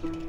Ah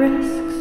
risks.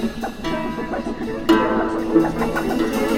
Thank you.